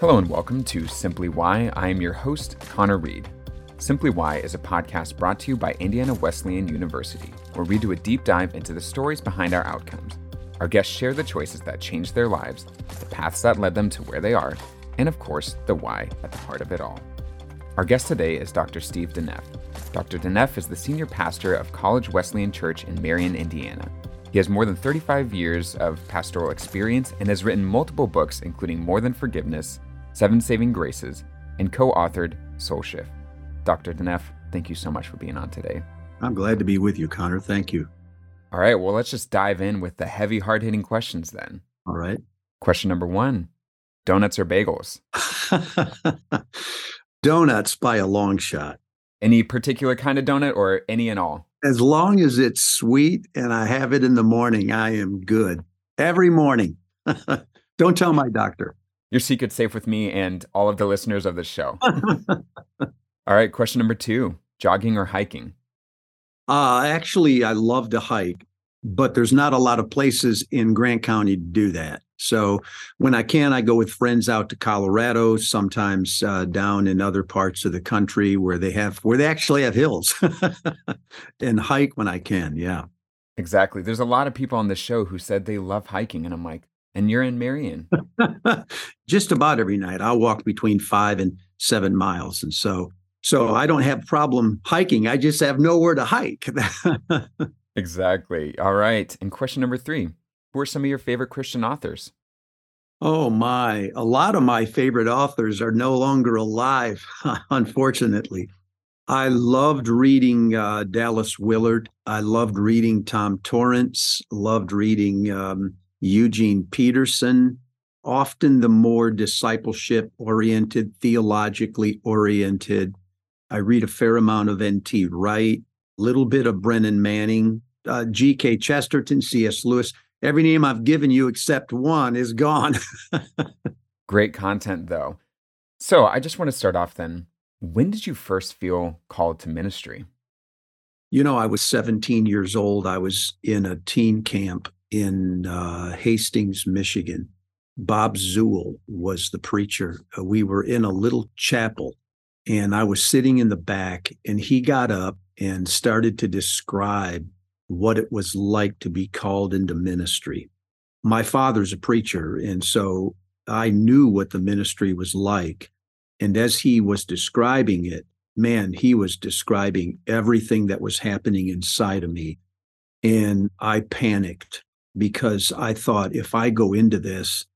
Hello and welcome to Simply Why. I am your host, Connor Reed. Simply Why is a podcast brought to you by Indiana Wesleyan University, where we do a deep dive into the stories behind our outcomes. Our guests share the choices that changed their lives, the paths that led them to where they are, and of course, the why at the heart of it all. Our guest today is Dr. Steve DeNeff. Dr. DeNeff is the senior pastor of College Wesleyan Church in Marion, Indiana. He has more than 35 years of pastoral experience and has written multiple books, including More Than Forgiveness, Seven Saving Graces, and co authored Soul Shift. Dr. DeNeff, thank you so much for being on today. I'm glad to be with you, Connor. Thank you. All right, well, let's just dive in with the heavy, hard hitting questions then. All right. Question number one Donuts or bagels? Donuts by a long shot. Any particular kind of donut or any and all? As long as it's sweet and I have it in the morning, I am good. Every morning. Don't tell my doctor. Your secret safe with me and all of the listeners of this show. all right, question number two jogging or hiking? Uh, actually, I love to hike, but there's not a lot of places in Grant County to do that. So when I can, I go with friends out to Colorado, sometimes uh, down in other parts of the country where they have where they actually have hills, and hike when I can. Yeah, exactly. There's a lot of people on the show who said they love hiking, and I'm like, and you're in Marion. Just about every night, I'll walk between five and seven miles, and so so I don't have problem hiking. I just have nowhere to hike. exactly. All right. And question number three who are some of your favorite Christian authors? Oh, my. A lot of my favorite authors are no longer alive, unfortunately. I loved reading uh, Dallas Willard. I loved reading Tom Torrance, loved reading um, Eugene Peterson, often the more discipleship oriented, theologically oriented. I read a fair amount of N.T. Wright, a little bit of Brennan Manning, uh, G.K. Chesterton, C.S. Lewis every name I've given you except one is gone. Great content, though. So I just want to start off then. When did you first feel called to ministry? You know, I was 17 years old. I was in a teen camp in uh, Hastings, Michigan. Bob Zuhl was the preacher. Uh, we were in a little chapel, and I was sitting in the back, and he got up and started to describe what it was like to be called into ministry. My father's a preacher, and so I knew what the ministry was like. And as he was describing it, man, he was describing everything that was happening inside of me. And I panicked because I thought if I go into this,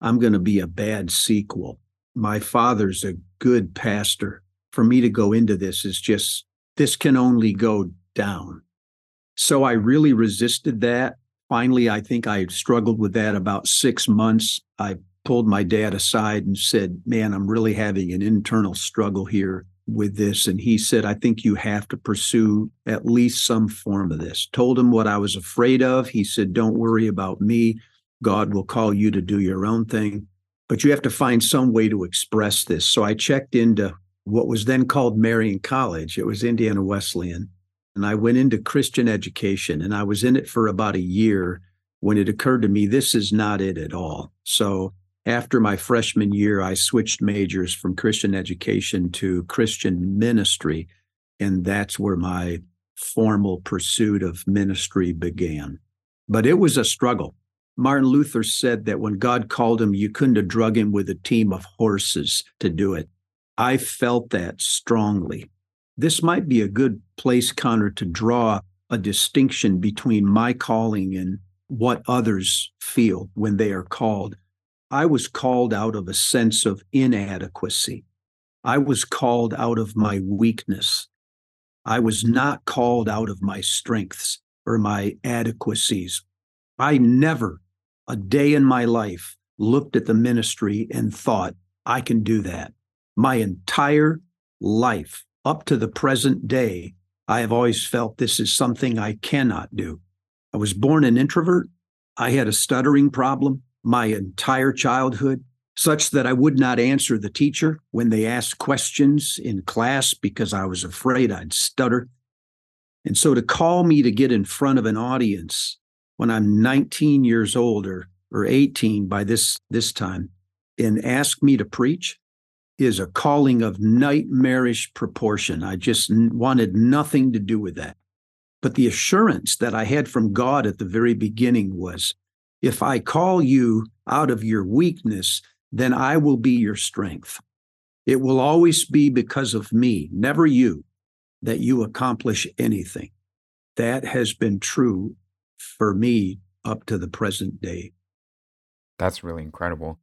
I'm going to be a bad sequel. My father's a good pastor. For me to go into this is just, this can only go down. So I really resisted that. Finally, I think I struggled with that about six months. I pulled my dad aside and said, Man, I'm really having an internal struggle here with this. And he said, I think you have to pursue at least some form of this. Told him what I was afraid of. He said, Don't worry about me. God will call you to do your own thing, but you have to find some way to express this. So I checked into what was then called Marion College. It was Indiana Wesleyan and I went into Christian education and I was in it for about a year when it occurred to me this is not it at all. So after my freshman year, I switched majors from Christian education to Christian ministry. And that's where my formal pursuit of ministry began. But it was a struggle. Martin Luther said that when God called him, you couldn't have drug him with a team of horses to do it. I felt that strongly this might be a good place, Connor, to draw a distinction between my calling and what others feel when they are called. I was called out of a sense of inadequacy. I was called out of my weakness. I was not called out of my strengths or my adequacies. I never, a day in my life, looked at the ministry and thought, I can do that. My entire life, up to the present day, I have always felt this is something I cannot do. I was born an introvert. I had a stuttering problem my entire childhood, such that I would not answer the teacher when they asked questions in class because I was afraid I'd stutter. And so to call me to get in front of an audience when I'm 19 years old or, or 18 by this, this time, and ask me to preach is a calling of nightmarish proportion. I just wanted nothing to do with that. But the assurance that I had from God at the very beginning was if I call you out of your weakness, then I will be your strength. It will always be because of me, never you, that you accomplish anything. That has been true for me up to the present day. That's really incredible.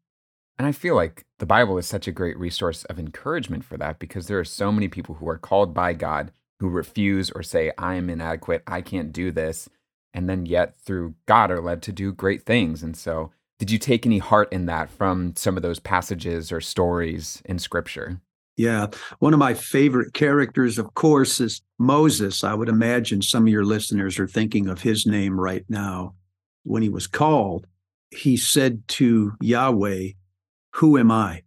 And I feel like the Bible is such a great resource of encouragement for that because there are so many people who are called by God who refuse or say, I am inadequate, I can't do this. And then yet through God are led to do great things. And so, did you take any heart in that from some of those passages or stories in scripture? Yeah. One of my favorite characters, of course, is Moses. I would imagine some of your listeners are thinking of his name right now. When he was called, he said to Yahweh, Who am I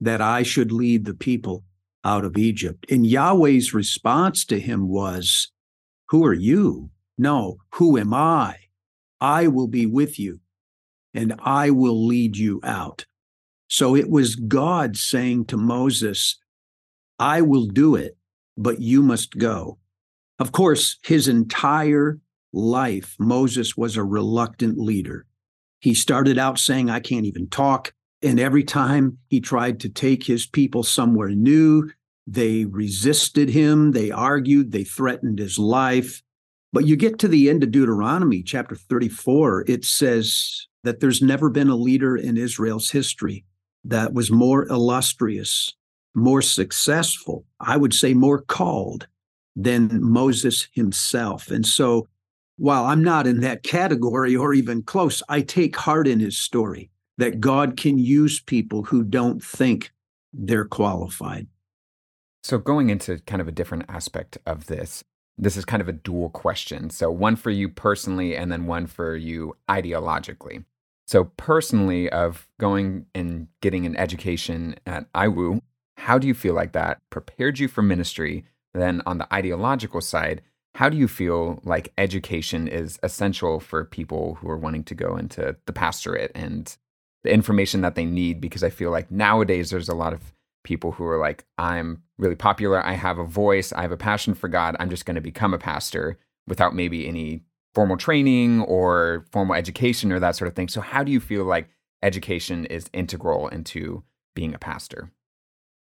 that I should lead the people out of Egypt? And Yahweh's response to him was, Who are you? No, who am I? I will be with you and I will lead you out. So it was God saying to Moses, I will do it, but you must go. Of course, his entire life, Moses was a reluctant leader. He started out saying, I can't even talk. And every time he tried to take his people somewhere new, they resisted him, they argued, they threatened his life. But you get to the end of Deuteronomy, chapter 34, it says that there's never been a leader in Israel's history that was more illustrious, more successful, I would say more called than Moses himself. And so while I'm not in that category or even close, I take heart in his story that God can use people who don't think they're qualified. So, going into kind of a different aspect of this, this is kind of a dual question. So, one for you personally, and then one for you ideologically. So, personally, of going and getting an education at IWU, how do you feel like that prepared you for ministry? Then, on the ideological side, how do you feel like education is essential for people who are wanting to go into the pastorate and the information that they need? Because I feel like nowadays there's a lot of people who are like, I'm really popular, I have a voice, I have a passion for God, I'm just going to become a pastor without maybe any formal training or formal education or that sort of thing. So, how do you feel like education is integral into being a pastor?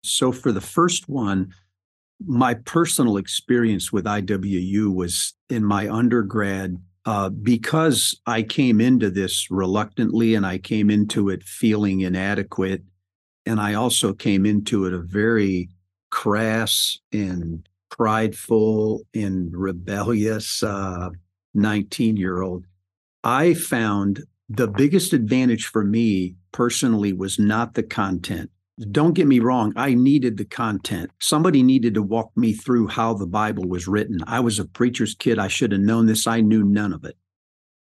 So, for the first one, my personal experience with IWU was in my undergrad uh, because I came into this reluctantly and I came into it feeling inadequate. And I also came into it a very crass and prideful and rebellious 19 uh. I found the biggest advantage for me personally was not the content don't get me wrong, I needed the content. Somebody needed to walk me through how the Bible was written. I was a preacher's kid. I should have known this. I knew none of it.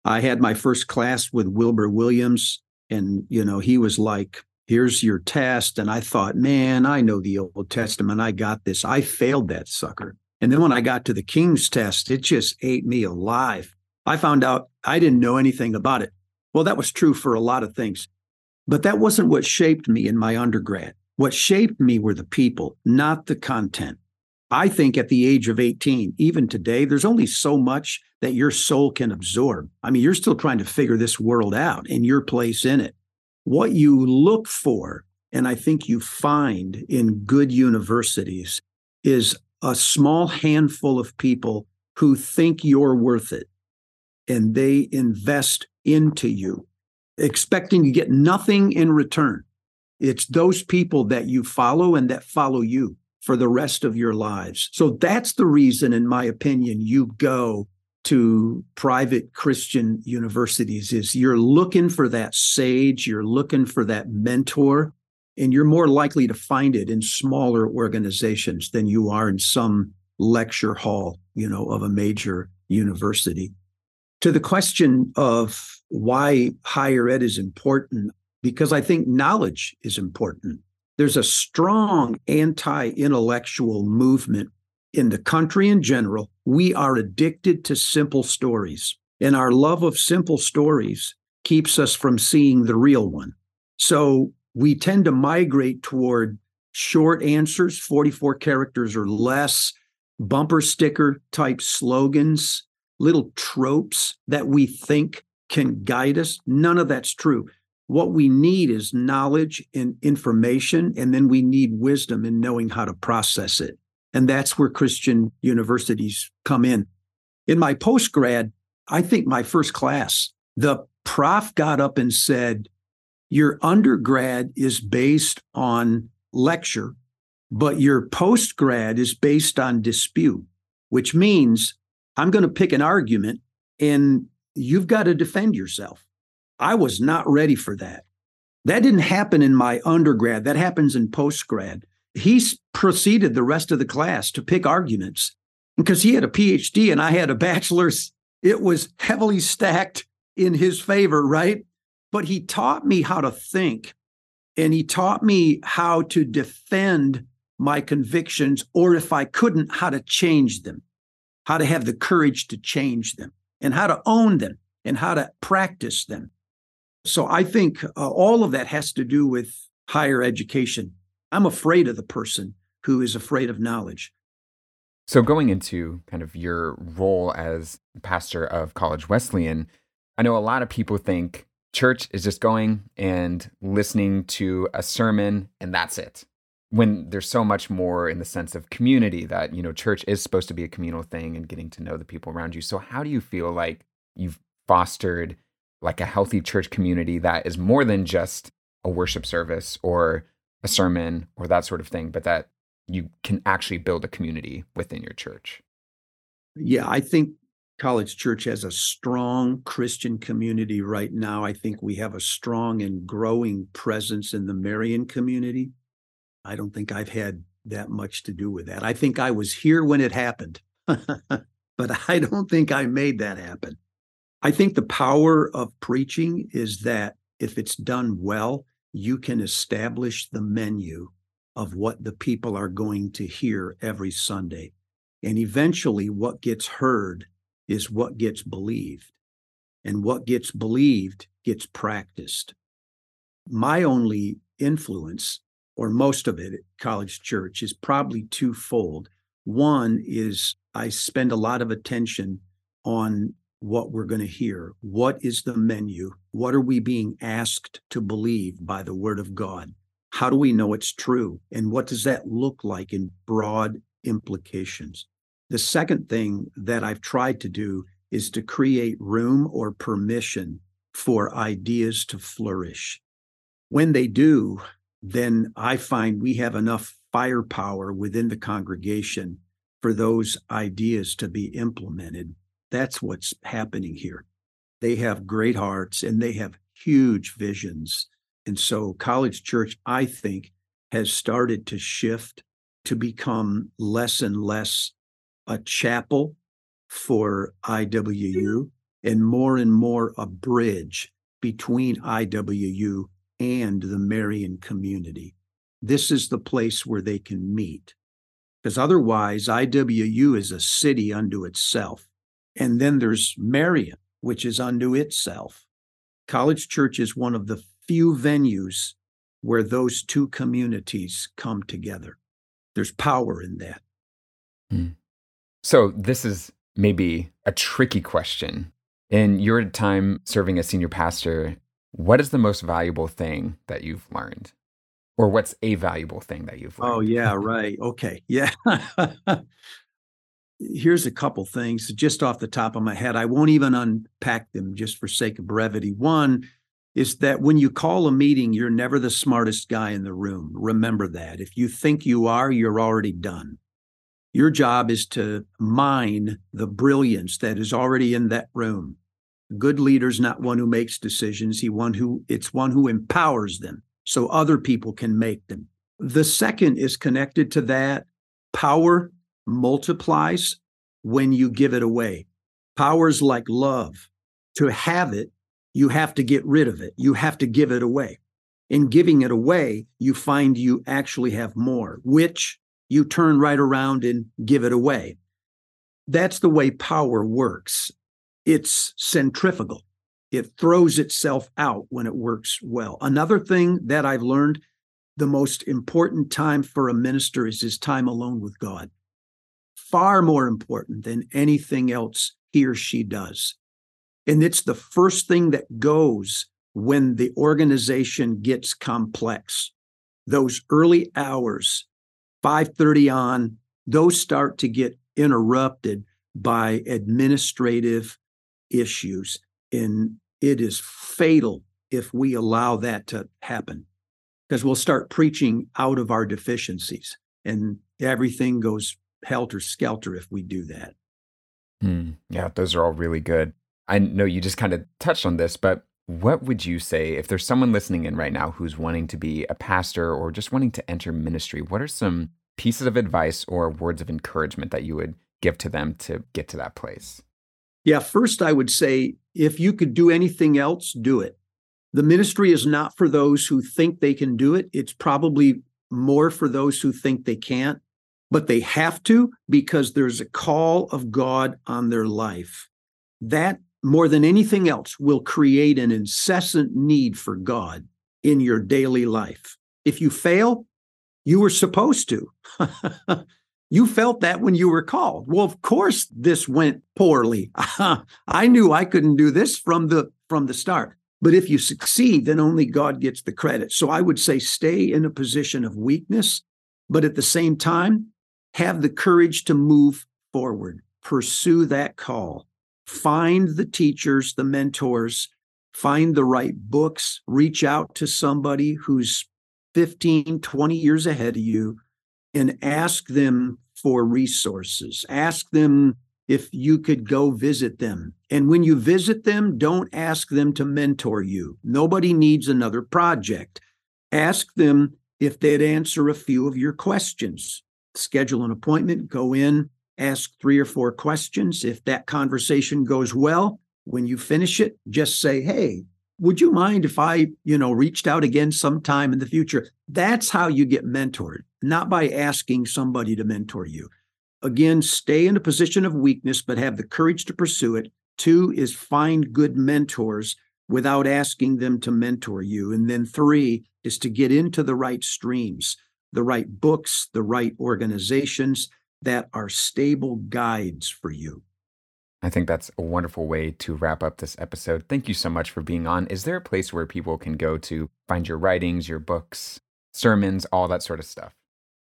I had my first class with Wilbur Williams, and you know, he was like, here's your test. And I thought, man, I know the Old Testament. I got this. I failed that sucker. And then when I got to the King's test, it just ate me alive. I found out I didn't know anything about it. Well, that was true for a lot of things. But that wasn't what shaped me in my undergrad. What shaped me were the people, not the content. I think at the age of 18, even today, there's only so much that your soul can absorb. I mean, you're still trying to figure this world out and your place in it. What you look for, and I think you find in good universities, is a small handful of people who think you're worth it and they invest into you expecting to get nothing in return. It's those people that you follow and that follow you for the rest of your lives. So that's the reason, in my opinion, you go to private Christian universities is you're looking for that sage, you're looking for that mentor, and you're more likely to find it in smaller organizations than you are in some lecture hall, you know, of a major university. To the question of why higher ed is important, because I think knowledge is important. There's a strong anti intellectual movement in the country in general. We are addicted to simple stories, and our love of simple stories keeps us from seeing the real one. So we tend to migrate toward short answers, 44 characters or less, bumper sticker type slogans, little tropes that we think can guide us. None of that's true. What we need is knowledge and information, and then we need wisdom in knowing how to process it. And that's where Christian universities come in. In my postgrad, I think my first class, the prof got up and said, Your undergrad is based on lecture, but your postgrad is based on dispute, which means I'm going to pick an argument and you've got to defend yourself. I was not ready for that. That didn't happen in my undergrad. That happens in postgrad. He proceeded the rest of the class to pick arguments because he had a PhD and I had a bachelor's. It was heavily stacked in his favor, right? But he taught me how to think and he taught me how to defend my convictions, or if I couldn't, how to change them, how to have the courage to change them, and how to own them, and how to practice them. So I think uh, all of that has to do with higher education. I'm afraid of the person who is afraid of knowledge. So, going into kind of your role as pastor of College Wesleyan, I know a lot of people think church is just going and listening to a sermon and that's it. When there's so much more in the sense of community that, you know, church is supposed to be a communal thing and getting to know the people around you. So, how do you feel like you've fostered like a healthy church community that is more than just a worship service or a sermon or that sort of thing, but that you can actually build a community within your church. Yeah, I think College Church has a strong Christian community right now. I think we have a strong and growing presence in the Marion community. I don't think I've had that much to do with that. I think I was here when it happened, but I don't think I made that happen. I think the power of preaching is that if it's done well, you can establish the menu of what the people are going to hear every Sunday. And eventually, what gets heard is what gets believed. And what gets believed gets practiced. My only influence, or most of it at College Church, is probably twofold. One is I spend a lot of attention on what we're going to hear. What is the menu? What are we being asked to believe by the word of God? How do we know it's true? And what does that look like in broad implications? The second thing that I've tried to do is to create room or permission for ideas to flourish. When they do, then I find we have enough firepower within the congregation for those ideas to be implemented that's what's happening here. They have great hearts and they have huge visions. And so, College Church, I think, has started to shift to become less and less a chapel for IWU and more and more a bridge between IWU and the Marion community. This is the place where they can meet. Because otherwise, IWU is a city unto itself. And then there's Marion, which is unto itself. College Church is one of the few venues where those two communities come together. There's power in that. Hmm. So, this is maybe a tricky question. In your time serving as senior pastor, what is the most valuable thing that you've learned? Or what's a valuable thing that you've learned? Oh, yeah, right. Okay. Yeah. here's a couple things just off the top of my head. I won't even unpack them just for sake of brevity. One is that when you call a meeting, you're never the smartest guy in the room. Remember that. If you think you are, you're already done. Your job is to mine the brilliance that is already in that room. A good leader's not one who makes decisions, he one who it's one who empowers them so other people can make them. The second is connected to that. Power multiplies when you give it away. Powers like love. To have it, you have to get rid of it. You have to give it away. In giving it away, you find you actually have more, which you turn right around and give it away. That's the way power works. It's centrifugal. it throws itself out when it works well. Another thing that I've learned the most important time for a minister is his time alone with God. Far more important than anything else he or she does. And it's the first thing that goes when the organization gets complex. Those early hours, 5:30 on, those start to get interrupted by administrative issues and it is fatal if we allow that to happen because we'll start preaching out of our deficiencies and everything goes helter skelter if we do that. Hmm. Yeah, those are all really good. I know you just kind of touched on this, but what would you say if there's someone listening in right now who's wanting to be a pastor or just wanting to enter ministry? What are some pieces of advice or words of encouragement that you would give to them to get to that place? Yeah, first, I would say if you could do anything else, do it. The ministry is not for those who think they can do it. It's probably more for those who think they can't, but they have to because there's a call of God on their life. That, more than anything else, will create an incessant need for God in your daily life. If you fail, you were supposed to. You felt that when you were called. Well, of course this went poorly. I knew I couldn't do this from the from the start. But if you succeed, then only God gets the credit. So I would say stay in a position of weakness, but at the same time, have the courage to move forward. Pursue that call. Find the teachers, the mentors, find the right books, reach out to somebody who's 15, 20 years ahead of you and ask them for resources. Ask them if you could go visit them. And when you visit them, don't ask them to mentor you. Nobody needs another project. Ask them if they'd answer a few of your questions. Schedule an appointment, go in, ask three or four questions. If that conversation goes well, when you finish it, just say, Hey, would you mind if I, you know, reached out again sometime in the future? That's how you get mentored, not by asking somebody to mentor you. Again, stay in a position of weakness, but have the courage to pursue it. Two is find good mentors without asking them to mentor you. And then three is to get into the right streams, the right books, the right organizations that are stable guides for you. I think that's a wonderful way to wrap up this episode. Thank you so much for being on. Is there a place where people can go to find your writings, your books, sermons, all that sort of stuff?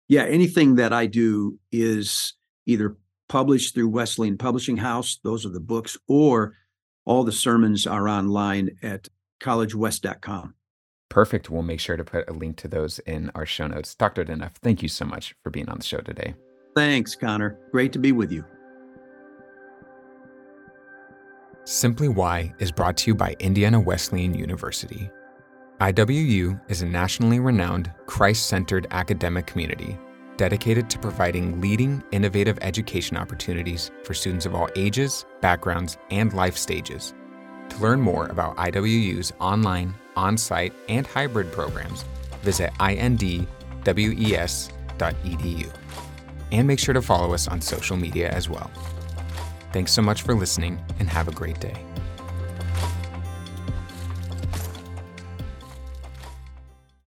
Yeah, anything that I do is either published through Wesleyan Publishing House, those are the books, or all the sermons are online at collegewes.com. Perfect. We'll make sure to put a link to those in our show notes. Dr. DeNeff, thank you so much for being on the show today. Thanks, Connor. Great to be with you. Simply Why is brought to you by Indiana Wesleyan University. IWU is a nationally renowned, Christ centered academic community dedicated to providing leading, innovative education opportunities for students of all ages, backgrounds, and life stages. To learn more about IWU's online, on site, and hybrid programs, visit indwes.edu. And make sure to follow us on social media as well. Thanks so much for listening and have a great day.